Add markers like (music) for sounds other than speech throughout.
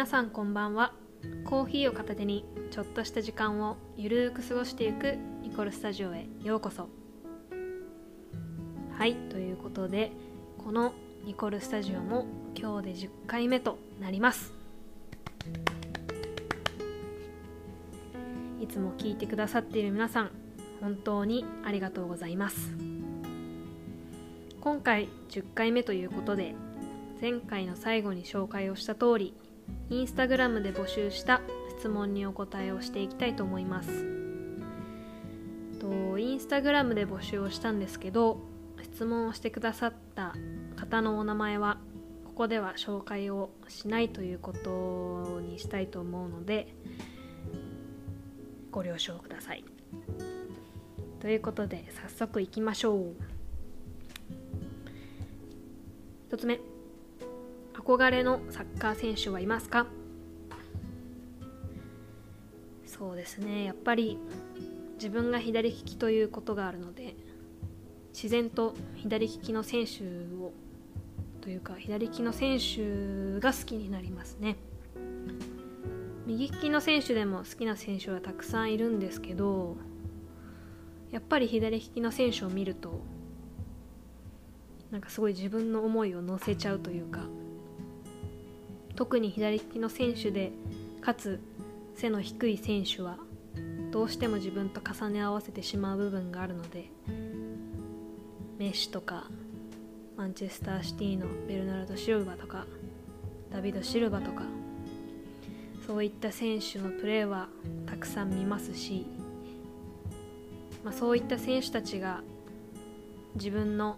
皆さんこんばんは。コーヒーを片手にちょっとした時間をゆるーく過ごしていくニコルスタジオへようこそ。はいということでこのニコルスタジオも今日で10回目となります。いつも聞いてくださっている皆さん本当にありがとうございます。今回10回目ということで前回の最後に紹介をした通りインスタグラムで募集した質問にお答えをしていきたいと思います。とインスタグラムで募集をしたんですけど質問をしてくださった方のお名前はここでは紹介をしないということにしたいと思うのでご了承ください。ということで早速いきましょう。1つ目。憧れのサッカー選手はいますか？そうですね。やっぱり自分が左利きということがあるので自然と左利きの選手をというか左利きの選手が好きになりますね。右利きの選手でも好きな選手はたくさんいるんですけどやっぱり左利きの選手を見るとなんかすごい自分の思いを乗せちゃうというか特に左利きの選手でかつ背の低い選手はどうしても自分と重ね合わせてしまう部分があるのでメッシとかマンチェスターシティのベルナルド・シルバとかダビド・シルバとかそういった選手のプレーはたくさん見ますし、まあ、そういった選手たちが自分の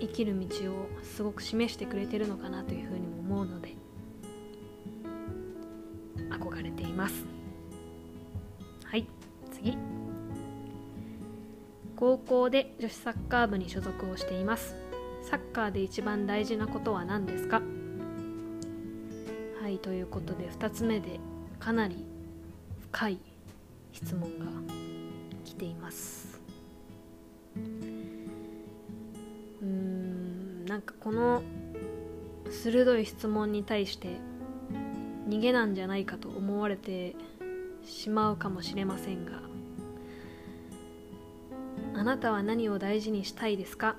生きる道をすごく示してくれてるのかなというふうにも思うので憧れています。はい次。高校で女子サッカー部に所属をしています。サッカーで一番大事なことは何ですか？はいということで2つ目でかなり深い質問が来ています。うんなんかこの鋭い質問に対して逃げなんじゃないかと思われてしまうかもしれませんがあなたは何を大事にしたいですか？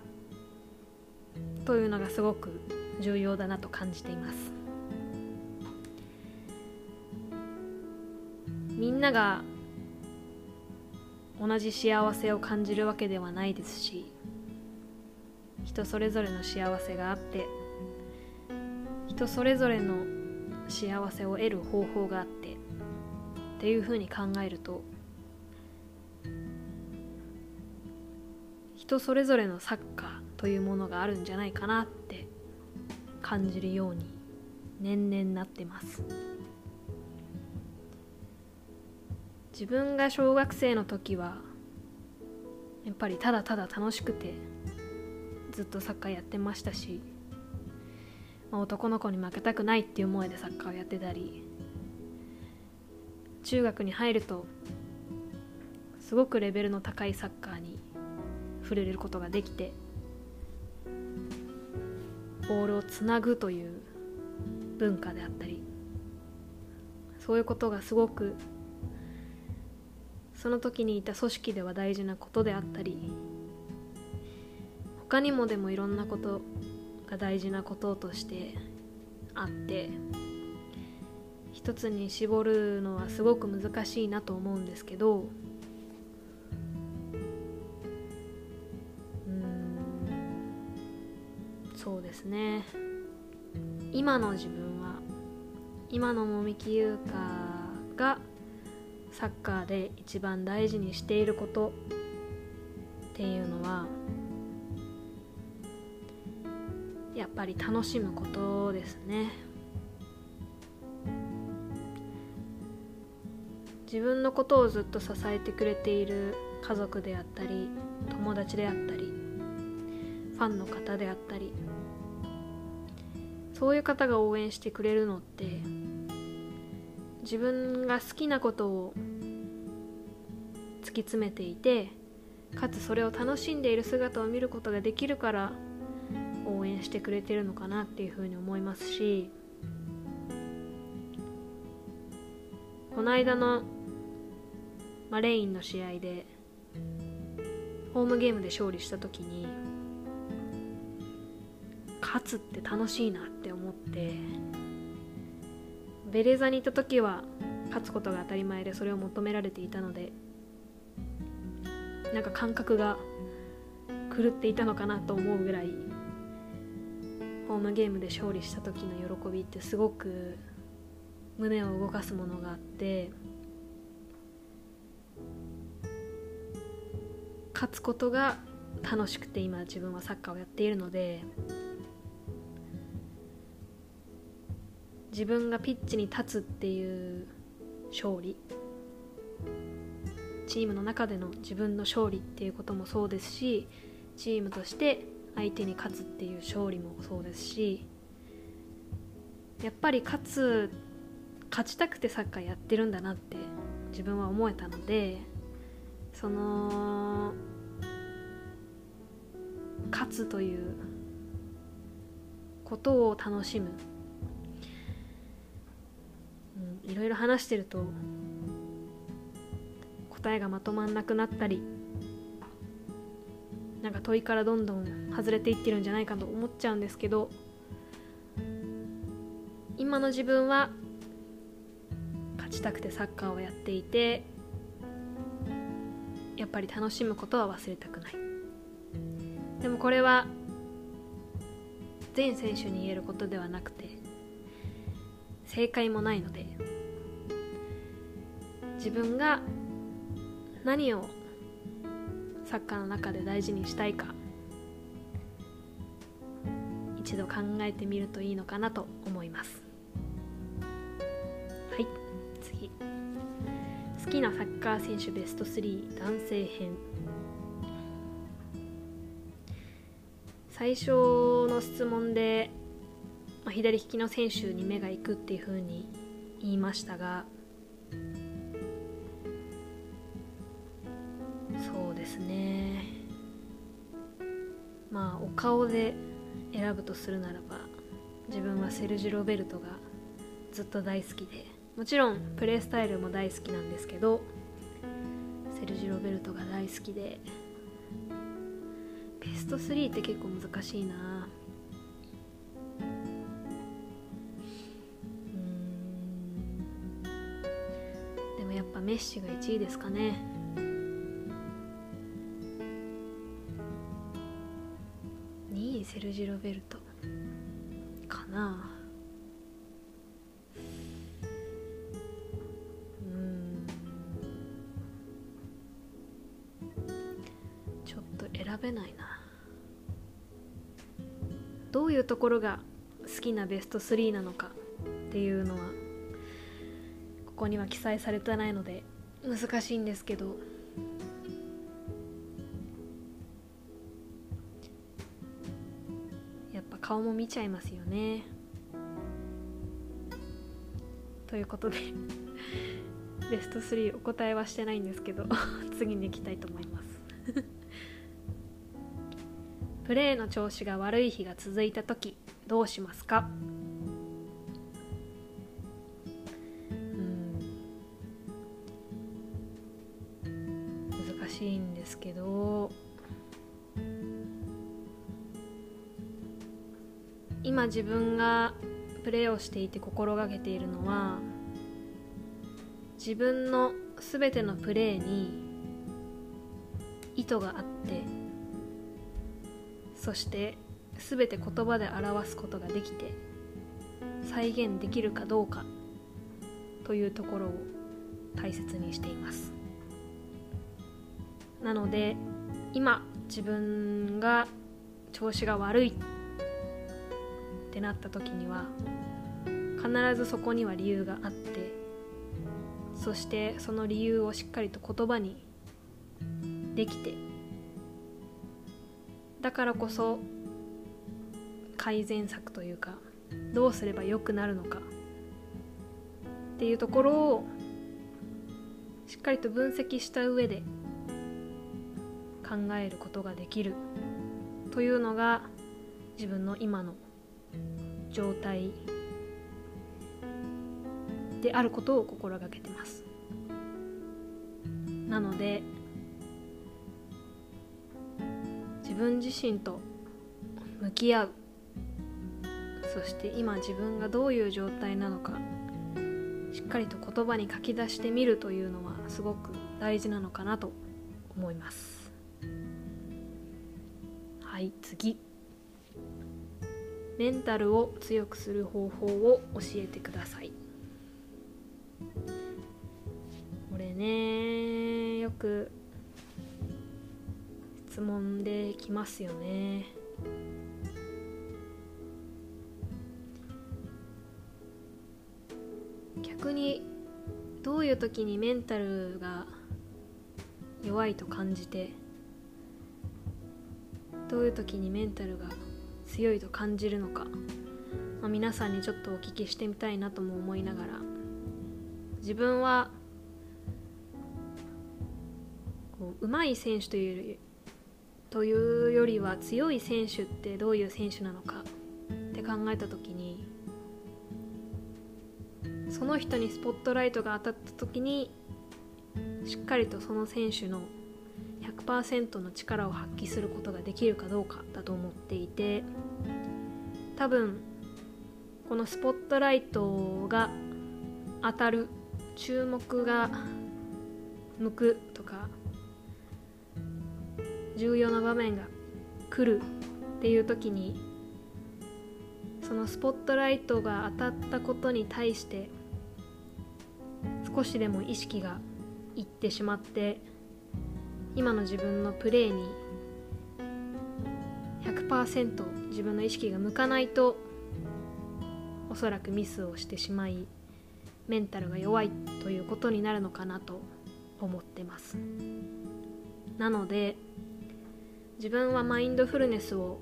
というのがすごく重要だなと感じています。みんなが同じ幸せを感じるわけではないですし人それぞれの幸せがあって人それぞれの幸せを得る方法があってっていうふうに考えると人それぞれのサッカーというものがあるんじゃないかなって感じるように年々なってます。自分が小学生の時はやっぱりただただ楽しくてずっとサッカーやってましたしまあ、男の子に負けたくないっていう思いでサッカーをやってたり中学に入るとすごくレベルの高いサッカーに触れることができてボールをつなぐという文化であったりそういうことがすごくその時にいた組織では大事なことであったり他にもでもいろんなことが大事なこととしてあって一つに絞るのはすごく難しいなと思うんですけどうんそうですね。今の自分は今の籾木優香がサッカーで一番大事にしていることっていうのはやっぱり楽しむことですね。自分のことをずっと支えてくれている家族であったり友達であったりファンの方であったりそういう方が応援してくれるのって自分が好きなことを突き詰めていてかつそれを楽しんでいる姿を見ることができるから応援してくれてるのかなっていうふうに思いますしこの間の、まあ、レインの試合でホームゲームで勝利した時に勝つって楽しいなって思ってベレーザにいた時は勝つことが当たり前でそれを求められていたのでなんか感覚が狂っていたのかなと思うぐらいホームゲームで勝利した時の喜びってすごく胸を動かすものがあって勝つことが楽しくて今自分はサッカーをやっているので自分がピッチに立つっていう勝利チームの中での自分の勝利っていうこともそうですしチームとして相手に勝つっていう勝利もそうですしやっぱり勝つ勝ちたくてサッカーやってるんだなって自分は思えたのでその勝つということを楽しむ、うん、いろいろ話してると答えがまとまんなくなったりなんか問いからどんどん外れていってるんじゃないかと思っちゃうんですけど今の自分は勝ちたくてサッカーをやっていてやっぱり楽しむことは忘れたくない。でもこれは全選手に言えることではなくて正解もないので自分が何をサッカーの中で大事にしたいか一度考えてみるといいのかなと思います。はい次。好きなサッカー選手ベスト3男性編。最初の質問で、まあ、左利きの選手に目が行くっていうふうに言いましたがそうですね。まあお顔で選ぶとするならば自分はセルジュ・ロベルトがずっと大好きでもちろんプレースタイルも大好きなんですけどセルジュ・ロベルトが大好きでベスト3って結構難しいな。でもやっぱメッシが1位ですかね。ジ・ロベルトかな。うん。ちょっと選べないな。どういうところが好きなベスト3なのかっていうのはここには記載されてないので難しいんですけど。顔も見ちゃいますよね。ということでベスト3お答えはしてないんですけど (laughs) 次に行きたいと思います。プレーの調子が悪い日が続いた時どうしますか？自分がプレーをしていて心がけているのは自分の全てのプレーに意図があってそして全て言葉で表すことができて再現できるかどうかというところを大切にしています。なので今自分が調子が悪いってなった時には必ずそこには理由があってそしてその理由をしっかりと言葉にできてだからこそ改善策というかどうすれば良くなるのかっていうところをしっかりと分析した上で考えることができるというのが自分の今の状態であることを心がけてます。なので自分自身と向き合う。そして今自分がどういう状態なのかしっかりと言葉に書き出してみるというのはすごく大事なのかなと思います。はい次。メンタルを強くする方法を教えてください。これねよく質問できますよね。逆にどういう時にメンタルが弱いと感じてどういう時にメンタルが強いと感じるのか、まあ、皆さんにちょっとお聞きしてみたいなとも思いながら。自分はこう上手い選手というよりというよりは強い選手ってどういう選手なのかって考えた時にその人にスポットライトが当たった時にしっかりとその選手の100%の力を発揮することができるかどうかだと思っていて多分このスポットライトが当たる注目が向くとか重要な場面が来るっていう時にそのスポットライトが当たったことに対して少しでも意識がいってしまって今の自分のプレーに100%自分の意識が向かないとおそらくミスをしてしまいメンタルが弱いということになるのかなと思ってます。なので自分はマインドフルネスを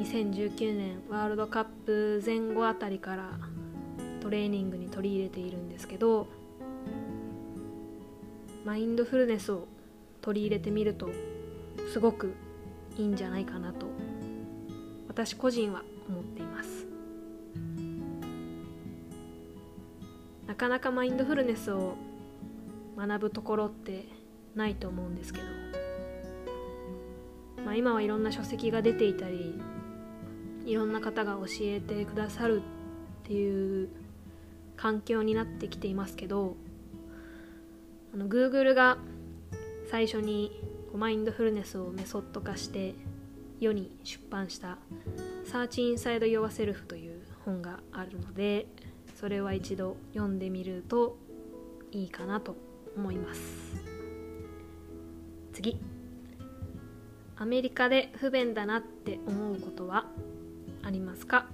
2019年ワールドカップ前後あたりからトレーニングに取り入れているんですけどマインドフルネスを取り入れてみるとすごくいいんじゃないかなと私個人は思っています。なかなかマインドフルネスを学ぶところってないと思うんですけど、まあ、今はいろんな書籍が出ていたりいろんな方が教えてくださるっていう環境になってきていますけどあの Google が最初にマインドフルネスをメソッド化して世に出版した「Search Inside Yourself」という本があるのでそれは一度読んでみるといいかなと思います。次。アメリカで不便だなって思うことはありますか？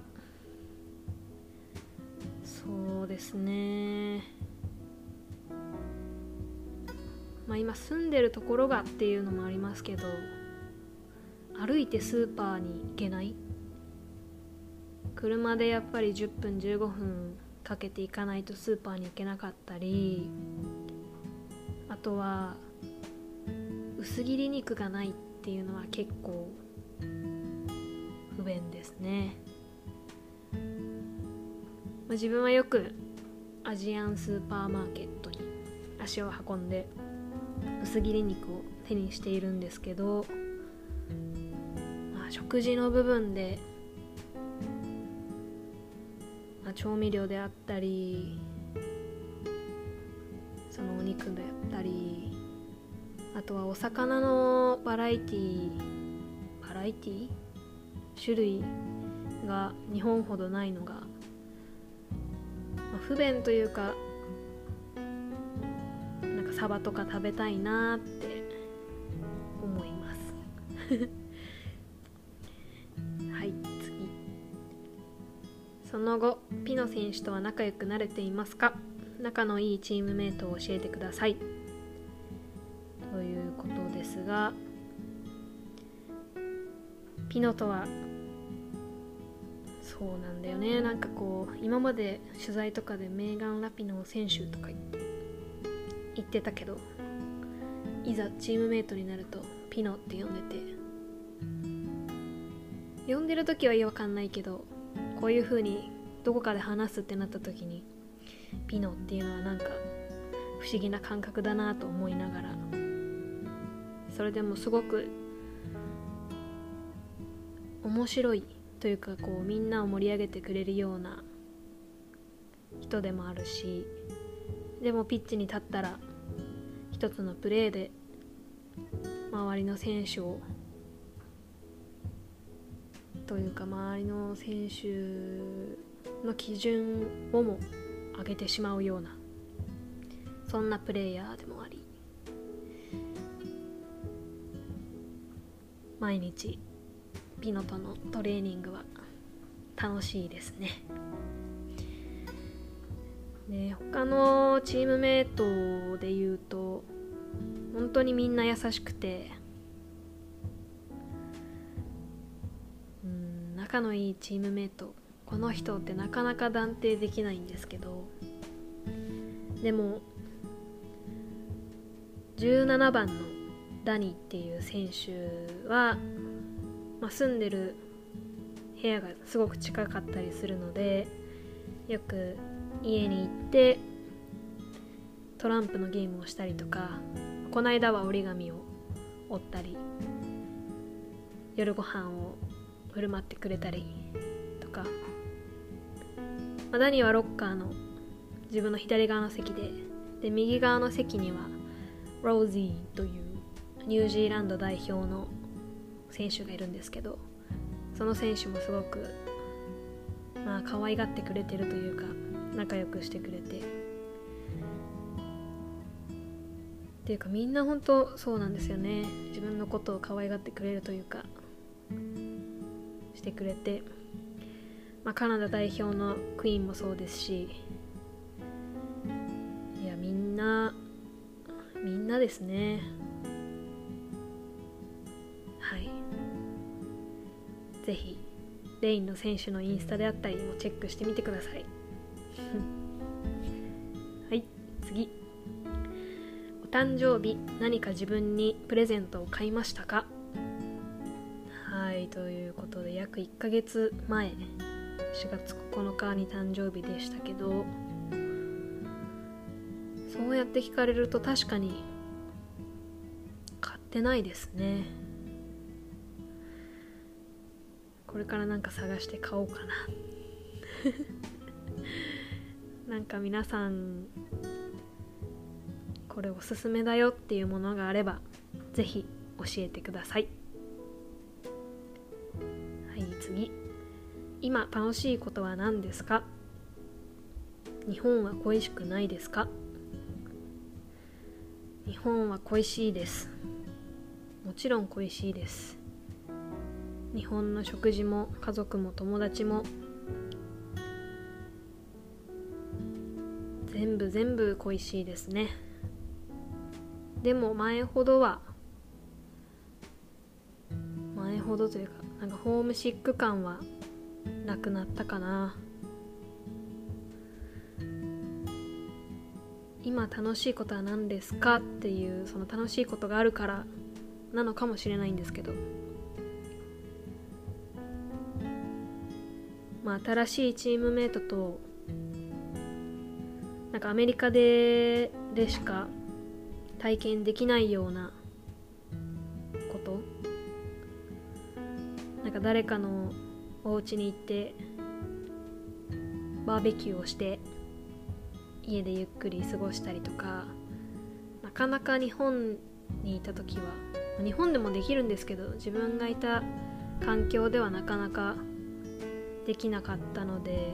そうですね。まあ、今住んでるところがっていうのもありますけど歩いてスーパーに行けない。車でやっぱり10分15分かけて行かないとスーパーに行けなかったりあとは薄切り肉がないっていうのは結構不便ですね、まあ、自分はよくアジアンスーパーマーケットに足を運んで薄切り肉を手にしているんですけど、まあ、食事の部分で、まあ、調味料であったりそのお肉であったりあとはお魚のバラエティバラエティ種類が日本ほどないのが、まあ、不便というかサバとか食べたいなって思います。(laughs) はい次。その後ピノ選手とは仲良くなれていますか？仲のいいチームメイトを教えてください。ということですがピノとはそうなんだよね。なんかこう今まで取材とかでメーガン・ラピノ選手とか言って言ってたけどいざチームメイトになるとピノって呼んでて呼んでる時は違和感ないけどこういう風にどこかで話すってなった時にピノっていうのはなんか不思議な感覚だなと思いながらそれでもすごく面白いというかこうみんなを盛り上げてくれるような人でもあるしでもピッチに立ったら一つのプレーで周りの選手をというか周りの選手の基準をも上げてしまうようなそんなプレイヤーでもあり毎日ピノとのトレーニングは楽しいですね。で他のチームメイトで言うと本当にみんな優しくてうん仲のいいチームメイト。この人ってなかなか断定できないんですけどでも17番のダニっていう選手は、まあ、住んでる部屋がすごく近かったりするのでよく家に行ってトランプのゲームをしたりとかこの間は折り紙を折ったり夜ご飯を振る舞ってくれたりとか、ま、ダニはロッカーの自分の左側の席でで右側の席にはロージーというニュージーランド代表の選手がいるんですけどその選手もすごくまあ可愛がってくれてるというか仲良くしてくれて。っていうかみんな本当そうなんですよね。自分のことを可愛がってくれるというか。してくれて、まあ、カナダ代表のクイーンもそうですし。いやみんなみんなですね。はい。ぜひレインの選手のインスタであったりもチェックしてみてください。(laughs) はい次。お誕生日何か自分にプレゼントを買いましたか？はいということで約1ヶ月前4月9日に誕生日でしたけどそうやって聞かれると確かに買ってないですね。これからなんか探して買おうかな。(laughs) なんか皆さんこれおすすめだよっていうものがあればぜひ教えてください。はい次。今楽しいことは何ですか？日本は恋しくないですか？日本は恋しいです。もちろん恋しいです。日本の食事も家族も友達も全部全部恋しいですね。でも前ほどは前ほどというかなんかホームシック感はなくなったかな。今楽しいことは何ですかっていうその楽しいことがあるからなのかもしれないんですけど。まあ新しいチームメイトとなんかアメリカででしか体験できないようなこと？なんか誰かのお家に行ってバーベキューをして家でゆっくり過ごしたりとかなかなか日本にいた時は日本でもできるんですけど自分がいた環境ではなかなかできなかったので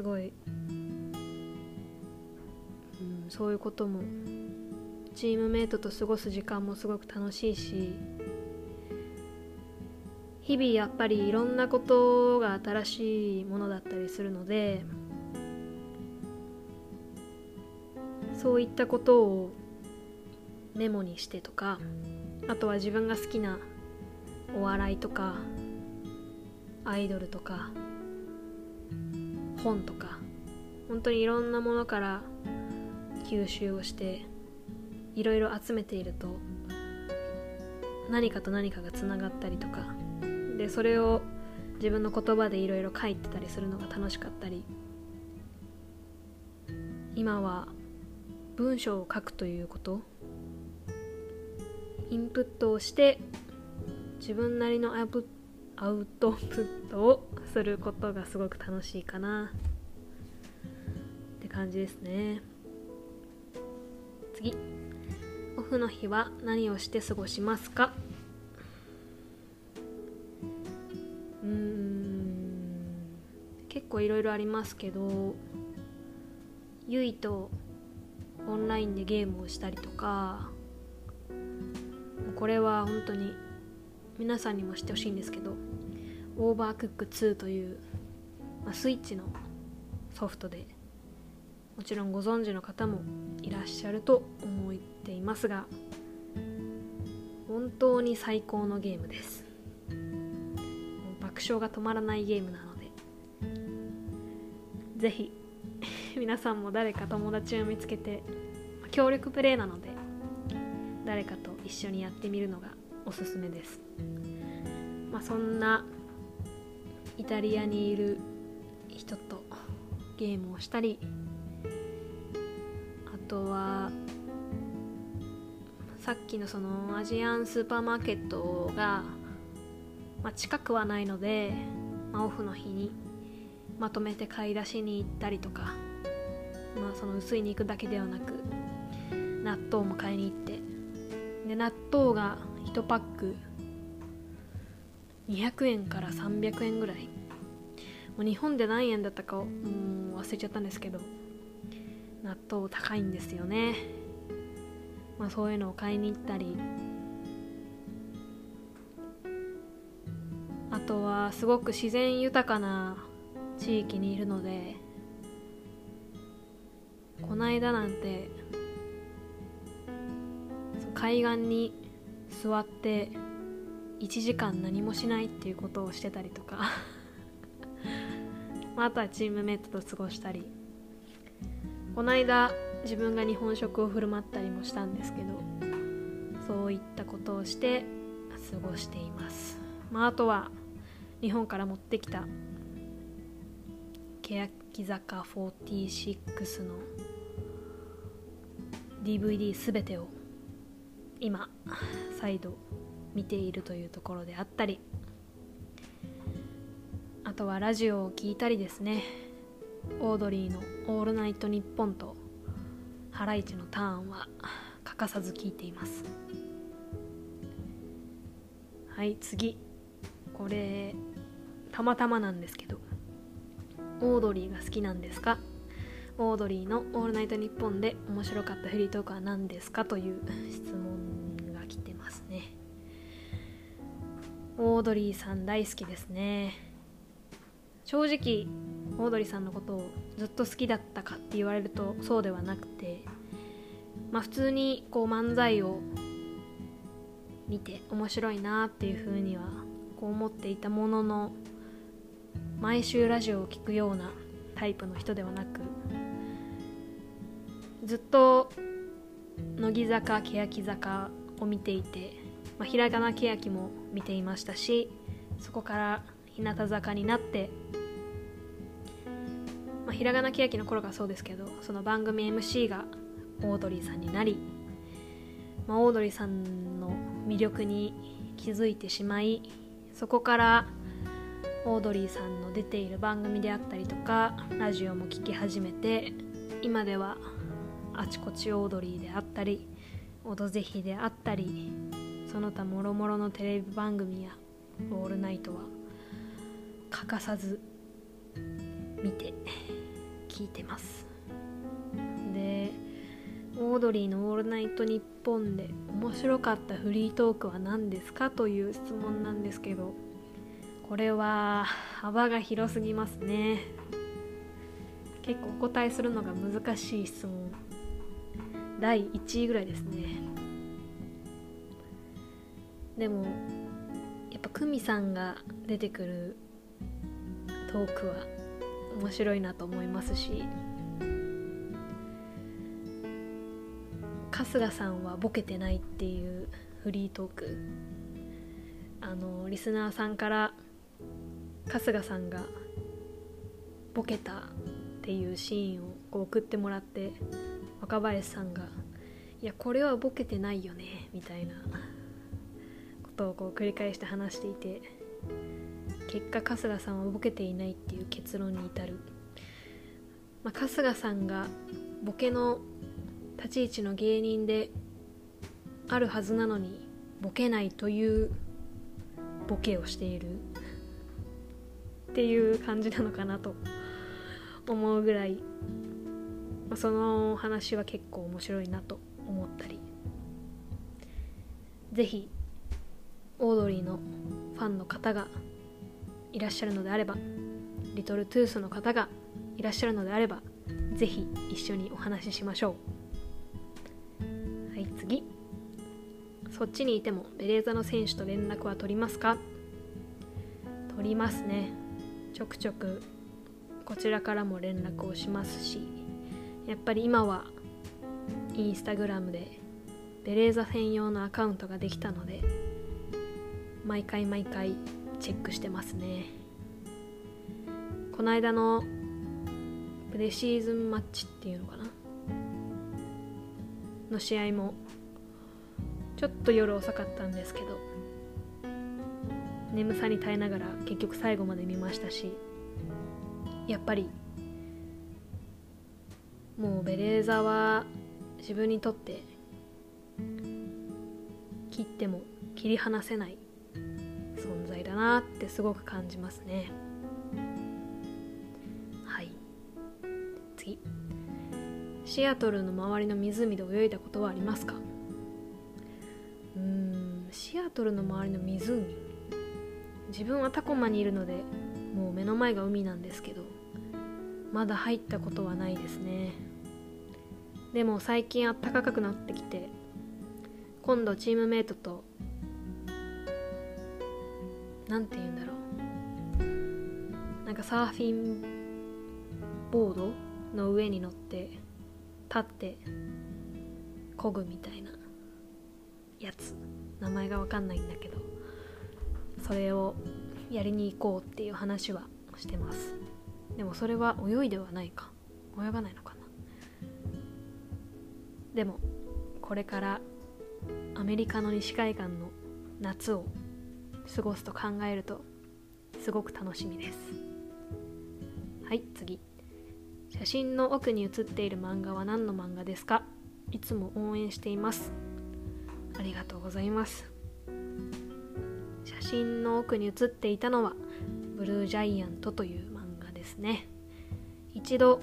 すごい、うん、そういうことも。チームメイトと過ごす時間もすごく楽しいし。日々やっぱりいろんなことが新しいものだったりするので。そういったことをメモにしてとか。あとは自分が好きなお笑いとか。アイドルとか。本とか本当にいろんなものから吸収をしていろいろ集めていると何かと何かがつながったりとかでそれを自分の言葉でいろいろ書いてたりするのが楽しかったり今は文章を書くということインプットをして自分なりのアウトアウトプットをすることがすごく楽しいかな。って感じですね。次。オフの日は何をして過ごしますか？うーん。結構いろいろありますけどゆいとオンラインでゲームをしたりとかこれは本当に皆さんにも知ってほしいんですけどオーバークック2という、まあ、スイッチのソフトでもちろんご存知の方もいらっしゃると思っていますが本当に最高のゲームです。爆笑が止まらないゲームなのでぜひ (laughs) 皆さんも誰か友達を見つけて協力プレイなので誰かと一緒にやってみるのがおすすめです、まあ、そんなイタリアにいる人とゲームをしたりあとはさっきのそのアジアンスーパーマーケットが、まあ、近くはないので、まあ、オフの日にまとめて買い出しに行ったりとか、まあ、その薄い肉だけではなく納豆も買いに行ってで納豆が1パック200円から300円ぐらい。もう日本で何円だったかをもう忘れちゃったんですけど納豆高いんですよね。まあそういうのを買いに行ったり。あとはすごく自然豊かな地域にいるのでこないだなんて海岸に座って1時間何もしないっていうことをしてたりとか。(laughs) あとはチームメイトと過ごしたり。この間自分が日本食を振る舞ったりもしたんですけどそういったことをして過ごしています、まあ、あとは日本から持ってきた欅坂46の DVD すべてを今再度見ているというところであったりあとはラジオを聴いたりですね。オードリーの「オールナイトニッポン」と「ハライチのターン」は欠かさず聞いています。はい次。これたまたまなんですけどオードリーが好きなんですか？オードリーの「オールナイトニッポン」で面白かったフリートークは何ですか？という質問オードリーさん大好きですね。正直オードリーさんのことをずっと好きだったかって言われるとそうではなくてまあ普通にこう漫才を見て面白いなっていうふうにはこう思っていたものの毎週ラジオを聴くようなタイプの人ではなくずっと乃木坂欅坂を見ていて、まあ、ひらがな欅も見ていましたしそこから日向坂になって、まあ、ひらがな欅の頃がそうですけどその番組 MC がオードリーさんになり、まあ、オードリーさんの魅力に気づいてしまいそこからオードリーさんの出ている番組であったりとかラジオも聴き始めて今ではあちこちオードリーであったり「オドぜひ」であったりその他もろもろのテレビ番組や「オールナイト」は欠かさず見て聞いてます。でオードリーの「オールナイトニッポン」で面白かったフリートークは何ですかという質問なんですけどこれは幅が広すぎますね。結構お答えするのが難しい質問。第1位ぐらいですね。でもやっぱ久美さんが出てくるトークは面白いなと思いますし春日さんはボケてないっていうフリートーク。あのリスナーさんから春日さんがボケたっていうシーンをこう送ってもらって若林さんが「いやこれはボケてないよね」みたいな。ことをこう繰り返して話していて結果春日さんはボケていないっていう結論に至る、まあ、春日さんがボケの立ち位置の芸人であるはずなのにボケないというボケをしているっていう感じなのかなと思うぐらい、まあ、その話は結構面白いなと思ったり。是非オードリーのファンの方がいらっしゃるのであればリトルトゥースの方がいらっしゃるのであれば是非一緒にお話ししましょう。はい次。そっちにいてもベレーザの選手と連絡は取りますか？取りますね。ちょくちょくこちらからも連絡をしますしやっぱり今はインスタグラムでベレーザ専用のアカウントができたので毎回毎回チェックしてますね。この間のプレシーズンマッチっていうのかな？の試合もちょっと夜遅かったんですけど眠さに耐えながら結局最後まで見ましたしやっぱりもうベレーザは自分にとって切っても切り離せないなってすごく感じますね。はい。次。シアトルの周りの湖で泳いだことはありますか？うーんシアトルの周りの湖。自分はタコマにいるのでもう目の前が海なんですけどまだ入ったことはないですね。でも最近あったかくなってきて今度チームメイトと何て言うんだろう。なんかサーフィンボードの上に乗って立って漕ぐみたいなやつ。名前が分かんないんだけどそれをやりに行こうっていう話はしてます。でもそれは泳いではないか。泳がないのかな。でもこれからアメリカの西海岸の夏を過ごすと考えるとすごく楽しみです。はい次。写真の奥に写っている漫画は何の漫画ですか？いつも応援しています。ありがとうございます。写真の奥に写っていたのはブルージャイアントという漫画ですね。一度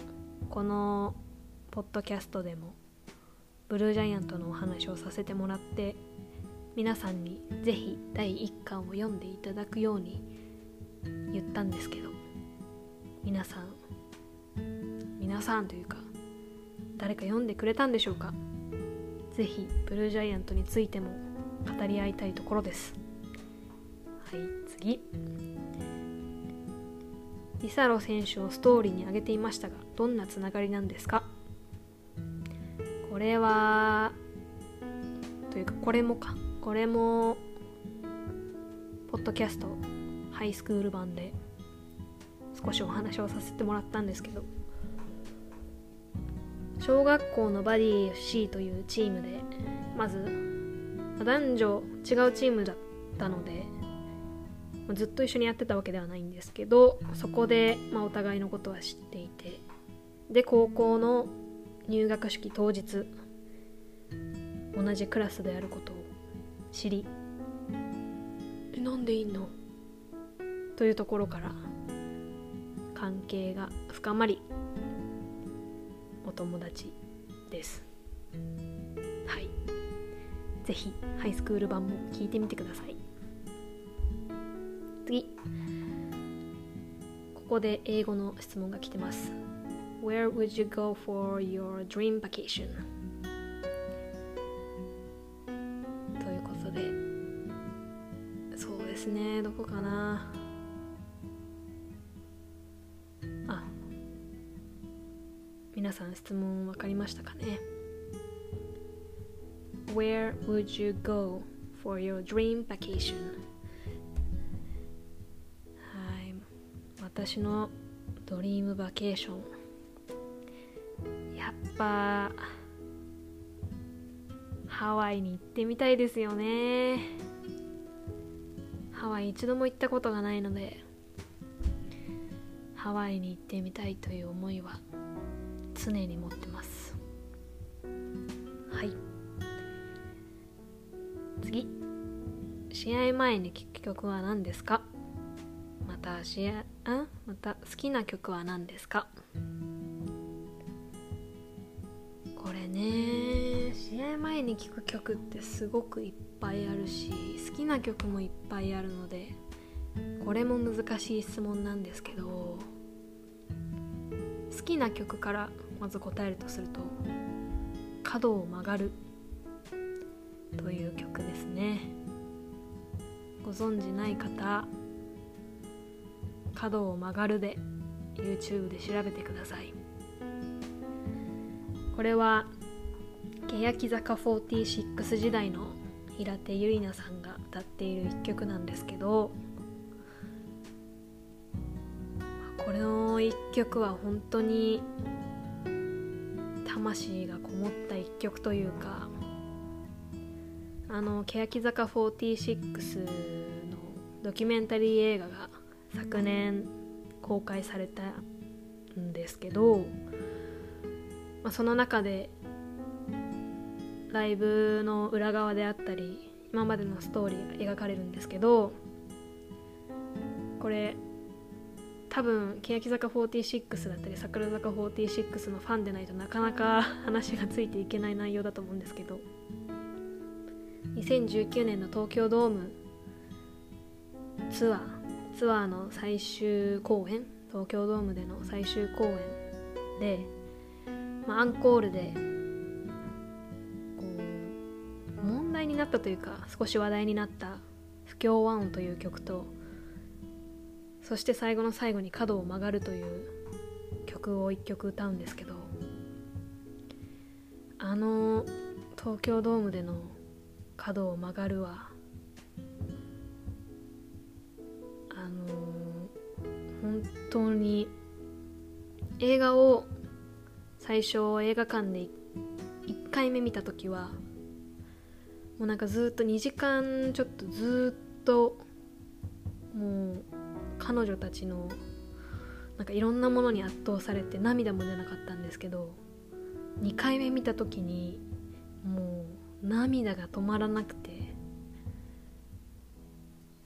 このポッドキャストでもブルージャイアントのお話をさせてもらって皆さんにぜひ第1巻を読んでいただくように言ったんですけど皆さん皆さんというか誰か読んでくれたんでしょうか？ぜひブルージャイアントについても語り合いたいところです。はい次。リサロ選手をストーリーに挙げていましたがどんなつながりなんですか？これはというかこれもか。これもポッドキャストハイスクール版で少しお話をさせてもらったんですけど小学校のバディ FC というチームでまず男女違うチームだったのでずっと一緒にやってたわけではないんですけどそこで、まあ、お互いのことは知っていてで高校の入学式当日同じクラスであることを知り。えなんでいいの？というところから関係が深まりお友達です。はい。ぜひハイスクール版も聞いてみてください。次。ここで英語の質問が来てます。Where would you go for your dream vacation? こかな。あ皆さん質問分かりましたかね。Where would you go for your dream vacation? はい。私のドリームバケーション。やっぱハワイに行ってみたいですよね。ハワイ一度も行ったことがないのでハワイに行ってみたいという思いは常に持ってます。はい。次。試合前に聴く曲は何ですか？また試合あ？また好きな曲は何ですか？前に聴く曲ってすごくいっぱいあるし好きな曲もいっぱいあるのでこれも難しい質問なんですけど好きな曲からまず答えるとすると「角を曲がる」という曲ですね。ご存じない方「角を曲がる」で YouTube で調べてください。これは欅坂46時代の平手友梨奈さんが歌っている一曲なんですけどこれの一曲は本当に魂がこもった一曲というかあの欅坂46のドキュメンタリー映画が昨年公開されたんですけど、まあ、その中でライブの裏側であったり今までのストーリーが描かれるんですけどこれ多分欅坂46だったり桜坂46のファンでないとなかなか (laughs) 話がついていけない内容だと思うんですけど2019年の東京ドームツアーツアーの最終公演東京ドームでの最終公演で、まあ、アンコールでになったというか少し話題になった「不協和音」という曲とそして最後の最後に角を曲がるという曲を1曲歌うんですけどあの東京ドームでの角を曲がるはあの本当に映画を最初映画館で1回目見た時はもうなんかずっと2時間ちょっとずっともう彼女たちのなんかいろんなものに圧倒されて涙も出なかったんですけど2回目見た時にもう涙が止まらなくて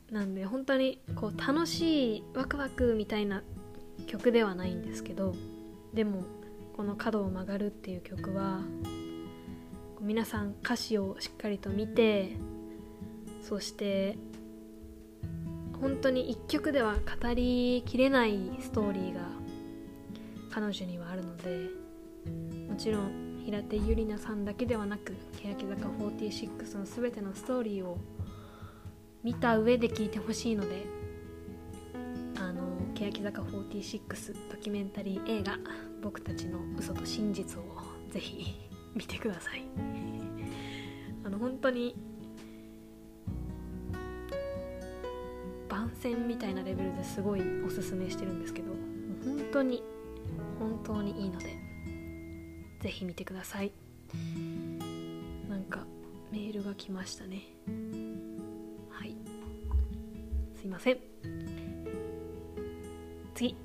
なんで本当にこう楽しいワクワクみたいな曲ではないんですけどでもこの「角を曲がる」っていう曲は皆さん歌詞をしっかりと見てそして本当に一曲では語りきれないストーリーが彼女にはあるのでもちろん平手友梨奈さんだけではなく欅坂46の全てのストーリーを見た上で聴いてほしいのであの欅坂46ドキュメンタリー映画「僕たちの嘘と真実」をぜひ見てください。あの本当に番宣みたいなレベルですごいおすすめしてるんですけど本当に本当にいいのでぜひ見てください。なんかメールが来ましたね。はい。すいません。次。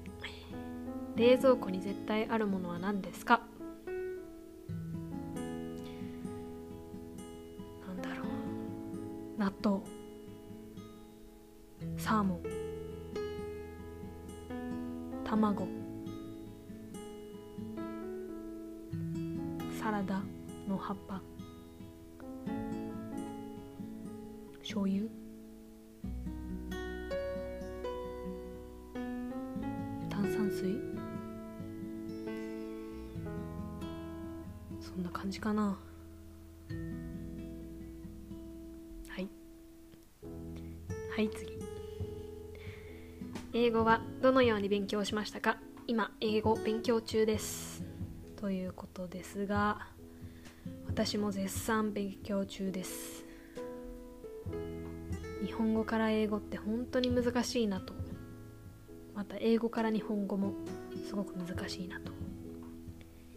冷蔵庫に絶対あるものは何ですか？納豆。サーモン。卵。サラダの葉っぱ。醤油。英語はどのように勉強しましたか？今英語勉強中です。ということですが私も絶賛勉強中です。日本語から英語って本当に難しいなと。また英語から日本語もすごく難しいなと。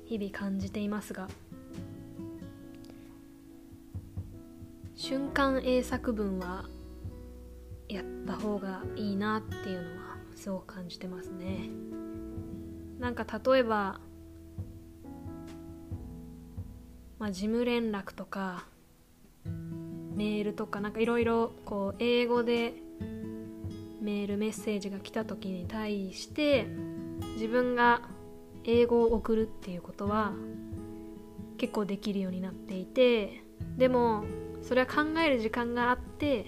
日々感じていますが瞬間英作文はやった方がいいなっていうのはすごく感じてますね。なんか例えばまあ事務連絡とかメールとかなんかいろいろこう英語でメールメッセージが来た時に対して自分が英語を送るっていうことは結構できるようになっていてでもそれは考える時間があって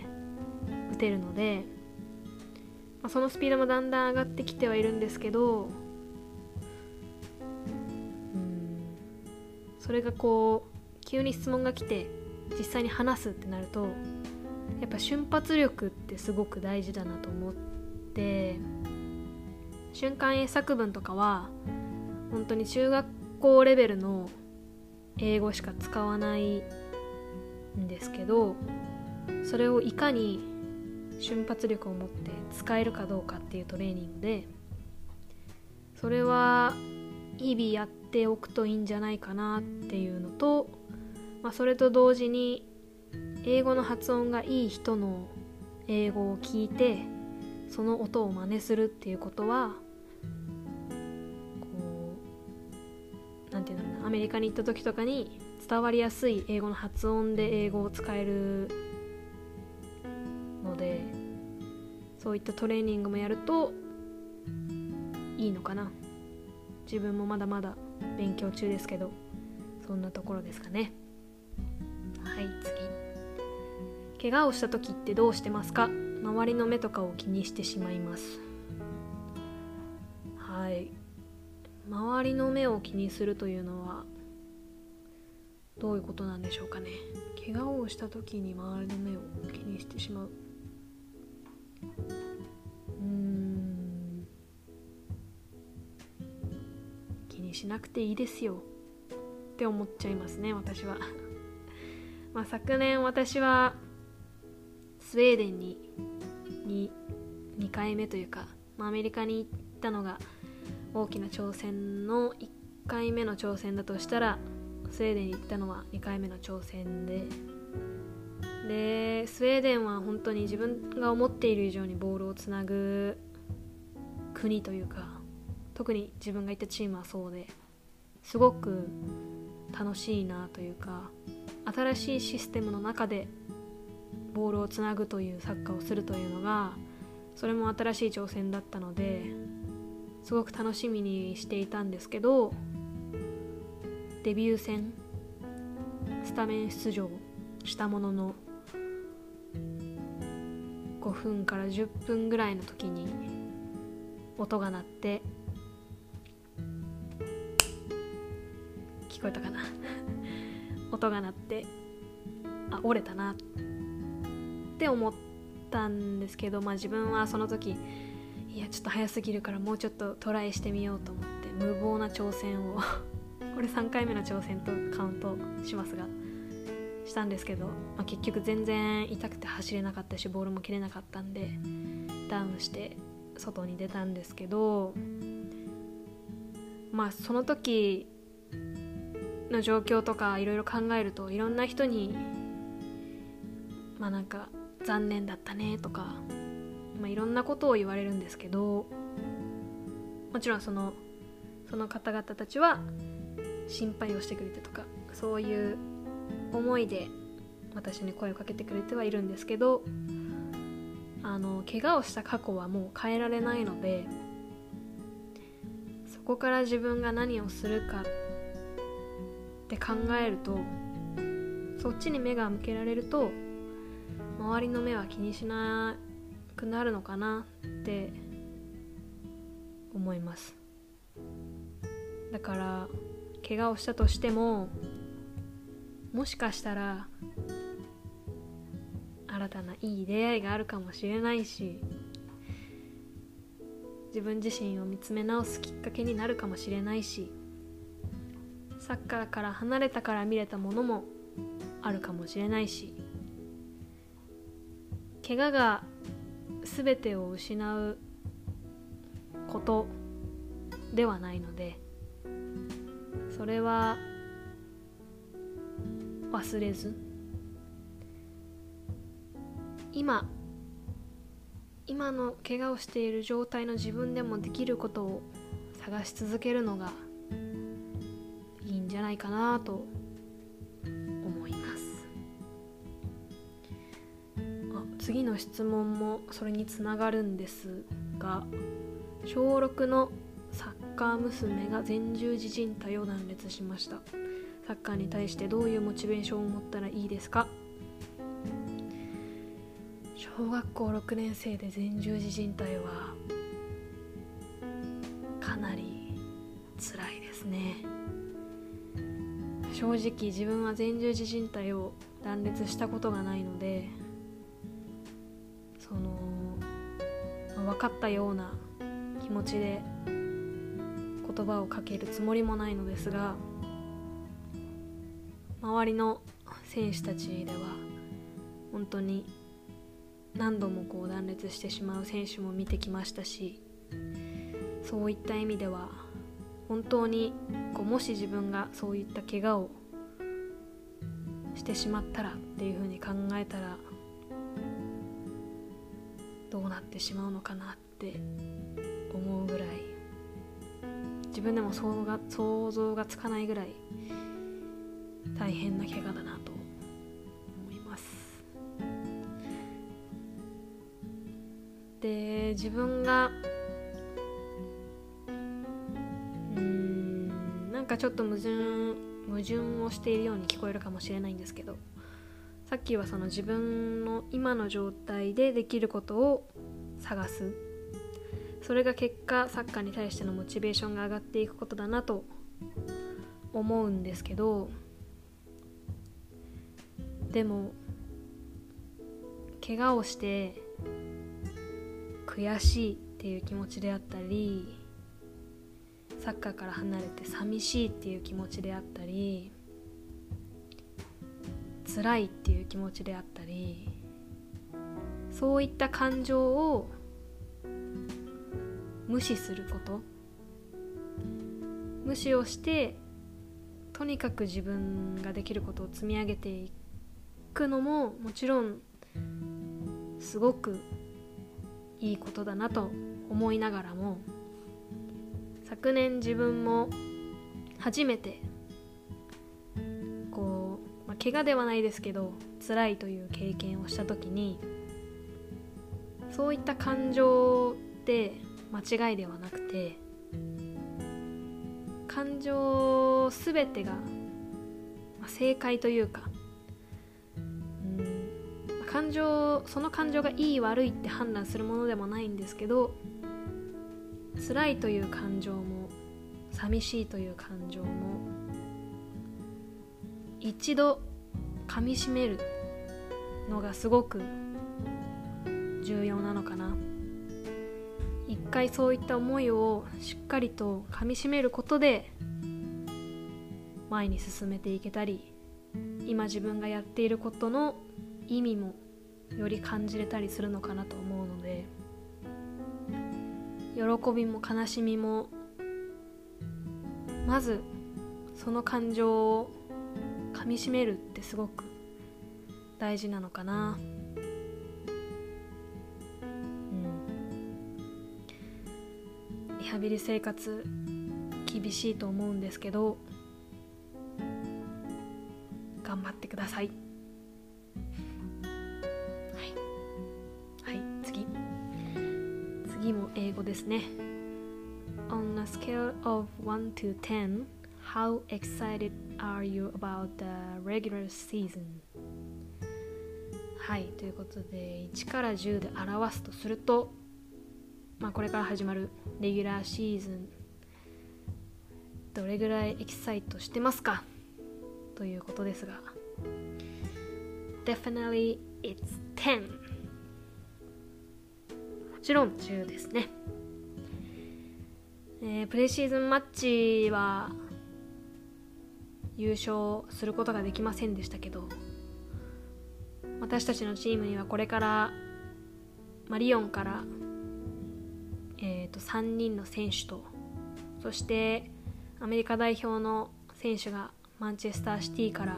打てるので、まあ、そのスピードもだんだん上がってきてはいるんですけどうんそれがこう急に質問が来て実際に話すってなるとやっぱ瞬発力ってすごく大事だなと思って瞬間英作文とかは本当に中学校レベルの英語しか使わないんですけどそれをいかに瞬発力を持って使えるかどうかっていうトレーニングでそれは日々やっておくといいんじゃないかなっていうのと、まあ、それと同時に英語の発音がいい人の英語を聞いてその音を真似するっていうことはこうなんていうのアメリカに行った時とかに伝わりやすい英語の発音で英語を使えるのでそういったトレーニングもやるといいのかな。自分もまだまだ勉強中ですけどそんなところですかね。はい次。怪我をした時ってどうしてますか？周りの目とかを気にしてしまいます。はい。周りの目を気にするというのはどういうことなんでしょうかね。怪我をした時に周りの目を気にしてしまう。うん。気にしなくていいですよ。って思っちゃいますね私は。(laughs) まあ昨年私はスウェーデンに 2, 2回目というか、まあ、アメリカに行ったのが大きな挑戦の1回目の挑戦だとしたらスウェーデンに行ったのは2回目の挑戦ででスウェーデンは本当に自分が思っている以上にボールをつなぐ国というか特に自分が行ったチームはそうですごく楽しいなというか新しいシステムの中でボールをつなぐというサッカーをするというのがそれも新しい挑戦だったのですごく楽しみにしていたんですけどデビュー戦スタメン出場したものの5分から10分ぐらいの時に音が鳴って聞こえたかな？(laughs) 音が鳴ってあ折れたなって思ったんですけどまあ自分はその時いやちょっと早すぎるからもうちょっとトライしてみようと思って無謀な挑戦を。(laughs) これ3回目の挑戦とカウントしますがしたんですけど、まあ、結局全然痛くて走れなかったしボールも切れなかったんでダウンして外に出たんですけどまあその時の状況とかいろいろ考えるといろんな人にまあなんか残念だったねとか、まあ、いろんなことを言われるんですけどもちろんそのその方々たちは心配をしてくれてとかそういう思いで私に声をかけてくれてはいるんですけどあの怪我をした過去はもう変えられないのでそこから自分が何をするかって考えるとそっちに目が向けられると周りの目は気にしなくなるのかなって思います。だから怪我をしたとしてももしかしたら新たないい出会いがあるかもしれないし自分自身を見つめ直すきっかけになるかもしれないしサッカーから離れたから見れたものもあるかもしれないし怪我が全てを失うことではないのでそれは忘れず。今今の怪我をしている状態の自分でもできることを探し続けるのがいいんじゃないかなと思います。あ次の質問もそれにつながるんですが小6のサッカー娘が前十字靭帯を断裂しました。サッカーに対してどういうモチベーションを持ったらいいですか？小学校6年生で前十字靭帯はかなり辛いですね。正直自分は前十字靭帯を断裂したことがないのでその分かったような気持ちで言葉をかけるつもりもないのですが周りの選手たちでは本当に何度もこう断裂してしまう選手も見てきましたしそういった意味では本当にこうもし自分がそういった怪我をしてしまったらっていうふうに考えたらどうなってしまうのかなって思うぐらい自分でも想像が想像がつかないぐらい大変な怪我だなと思います。で自分がうんなんかちょっと矛盾矛盾をしているように聞こえるかもしれないんですけどさっきはその自分の今の状態でできることを探す。それが結果サッカーに対してのモチベーションが上がっていくことだなと思うんですけどでも怪我をして悔しいっていう気持ちであったりサッカーから離れて寂しいっていう気持ちであったり辛いっていう気持ちであったりそういった感情を無視すること。無視をしてとにかく自分ができることを積み上げていくのももちろんすごくいいことだなと思いながらも昨年自分も初めてこう、まあ、怪我ではないですけど辛いという経験をした時にそういった感情って間違いではなくて感情全てが、正解というか感情その感情がいい悪いって判断するものでもないんですけど辛いという感情も寂しいという感情も一度噛みしめるのがすごく重要なのかな。一回そういった思いをしっかりと噛みしめることで前に進めていけたり今自分がやっていることの意味もより感じれたりするのかなと思うので喜びも悲しみもまずその感情をかみしめるってすごく大事なのかな。うん。リハビリ生活厳しいと思うんですけど頑張ってください。英語ですね。On a scale of 1 to 10 How excited are you about the regular season? はいということで1から10で表すとするとまあこれから始まるレギュラーシーズンどれぐらいエキサイトしてますか？ということですが。Definitely it's 10ちろん10ですね、えー、プレシーズンマッチは優勝することができませんでしたけど私たちのチームにはこれからマリオンからえーと、3人の選手とそしてアメリカ代表の選手がマンチェスターシティから、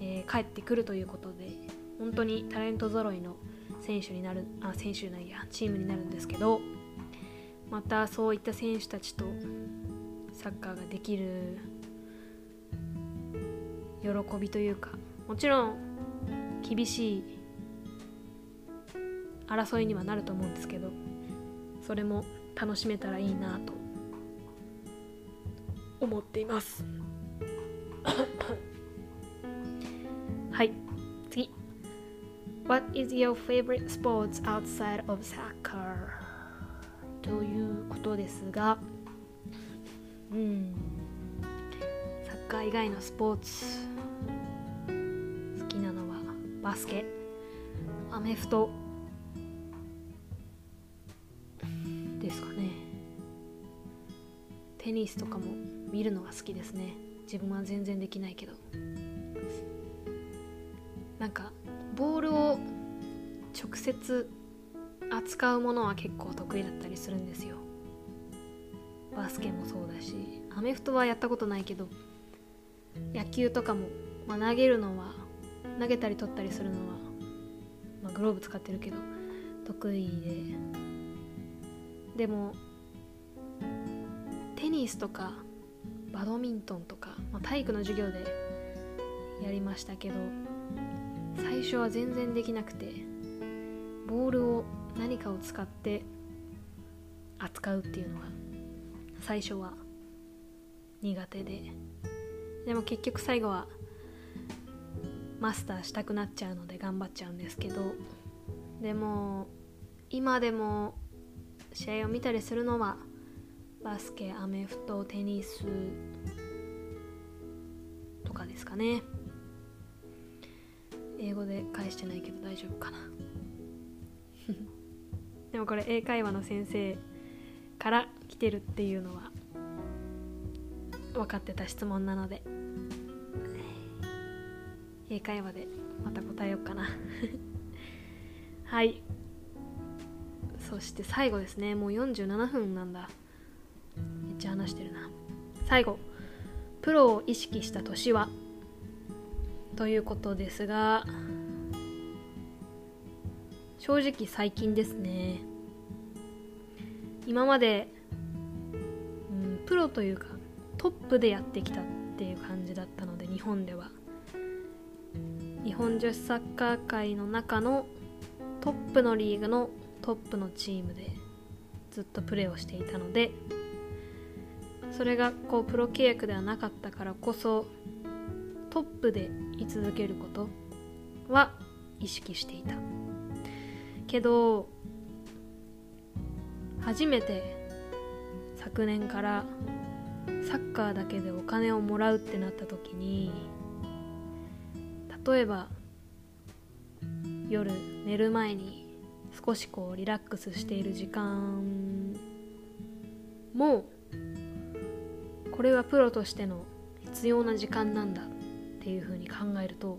えー、帰ってくるということで本当にタレント揃いの選手になるあ選手ないやチームになるんですけどまたそういった選手たちとサッカーができる喜びというかもちろん厳しい争いにはなると思うんですけどそれも楽しめたらいいなと思っています。(coughs) はい次。What is your favorite sports outside of soccer? ということですがうんサッカー以外のスポーツ好きなのはバスケアメフトですかね。テニスとかも見るのが好きですね。自分は全然できないけど。なんかボールを直接扱うものは結構得意だったりするんですよ。バスケもそうだし。アメフトはやったことないけど野球とかも、まあ、投げるのは投げたり取ったりするのは、まあ、グローブ使ってるけど得意で。でもテニスとかバドミントンとか、まあ、体育の授業でやりましたけど最初は全然できなくてボールを何かを使って扱うっていうのが最初は苦手で。でも結局最後はマスターしたくなっちゃうので頑張っちゃうんですけどでも今でも試合を見たりするのはバスケアメフトテニスとかですかね。英語で返してないけど大丈夫かな。(laughs) でもこれ英会話の先生から来てるっていうのは分かってた質問なので英会話でまた答えようかな。(laughs) はい。そして最後ですね。もう47分なんだ。めっちゃ話してるな。最後。プロを意識した年はということですが正直最近ですね今まで、うん、プロというかトップでやってきたっていう感じだったので日本では。日本女子サッカー界の中のトップのリーグのトップのチームでずっとプレーをしていたのでそれがこうプロ契約ではなかったからこそトップで居続けることは意識していた。けど初めて昨年からサッカーだけでお金をもらうってなった時に例えば夜寝る前に少しこうリラックスしている時間もこれはプロとしての必要な時間なんだ。っていうふうに考えると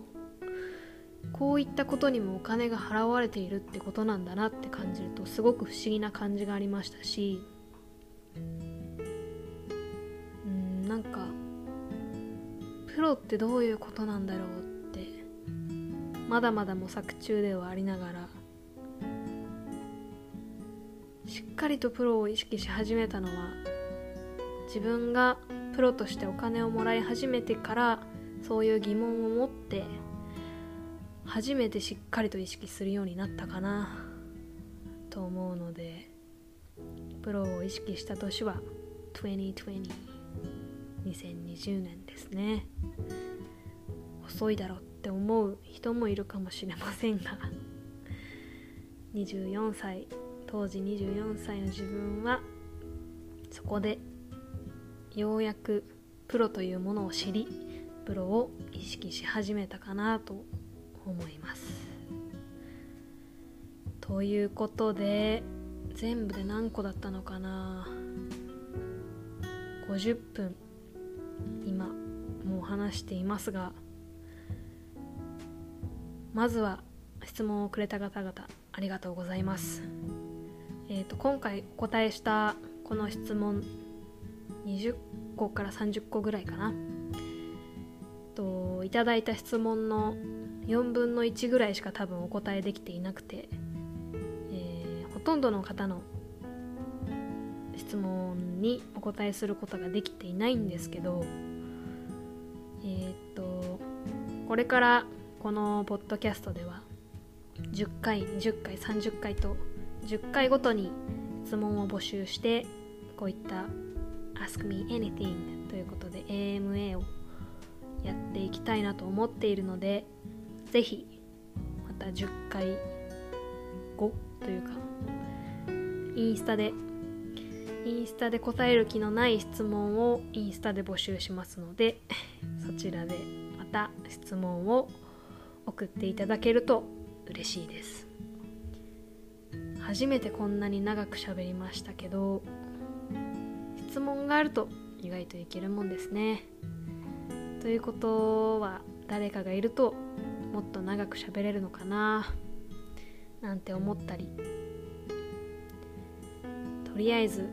こういったことにもお金が払われているってことなんだなって感じるとすごく不思議な感じがありましたしうんなんかプロってどういうことなんだろうってまだまだ模索中ではありながらしっかりとプロを意識し始めたのは自分がプロとしてお金をもらい始めてからそういう疑問を持って初めてしっかりと意識するようになったかなと思うのでプロを意識した年は2020 2020年ですね。遅いだろって思う人もいるかもしれませんが24歳当時24歳の自分はそこでようやくプロというものを知りプロを意識し始めたかなと思います。ということで全部で何個だったのかな？50分。今もう話していますがまずは質問をくれた方々ありがとうございます。えーと、今回お答えしたこの質問20個から30個ぐらいかな？ただいた質問の4分の1ぐらいしか多分お答えできていなくて、えー、ほとんどの方の質問にお答えすることができていないんですけどえー、っとこれからこのポッドキャストでは10回20回30回と10回ごとに質問を募集してこういった Ask Me Anything ということで AMA をやっていきたいなと思っているのでぜひまた10回後というかインスタでインスタで答える気のない質問をインスタで募集しますのでそちらでまた質問を送っていただけると嬉しいです。初めてこんなに長く喋りましたけど質問があると意外といけるもんですね。ということは誰かがいるともっと長く喋れるのかななんて思ったり。とりあえず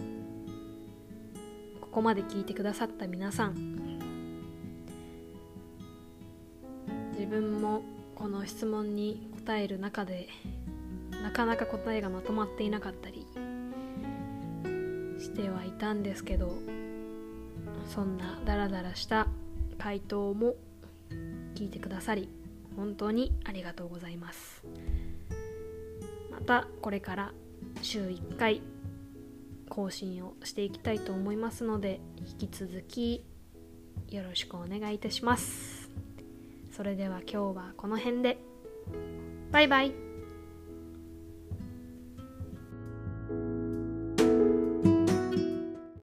ここまで聞いてくださった皆さん。自分もこの質問に答える中でなかなか答えがまとまっていなかったり。してはいたんですけどそんなダラダラした回答も聞いてくださり本当にありがとうございます。またこれから週1回更新をしていきたいと思いますので引き続きよろしくお願いいたします。それでは今日はこの辺で。バイバイ。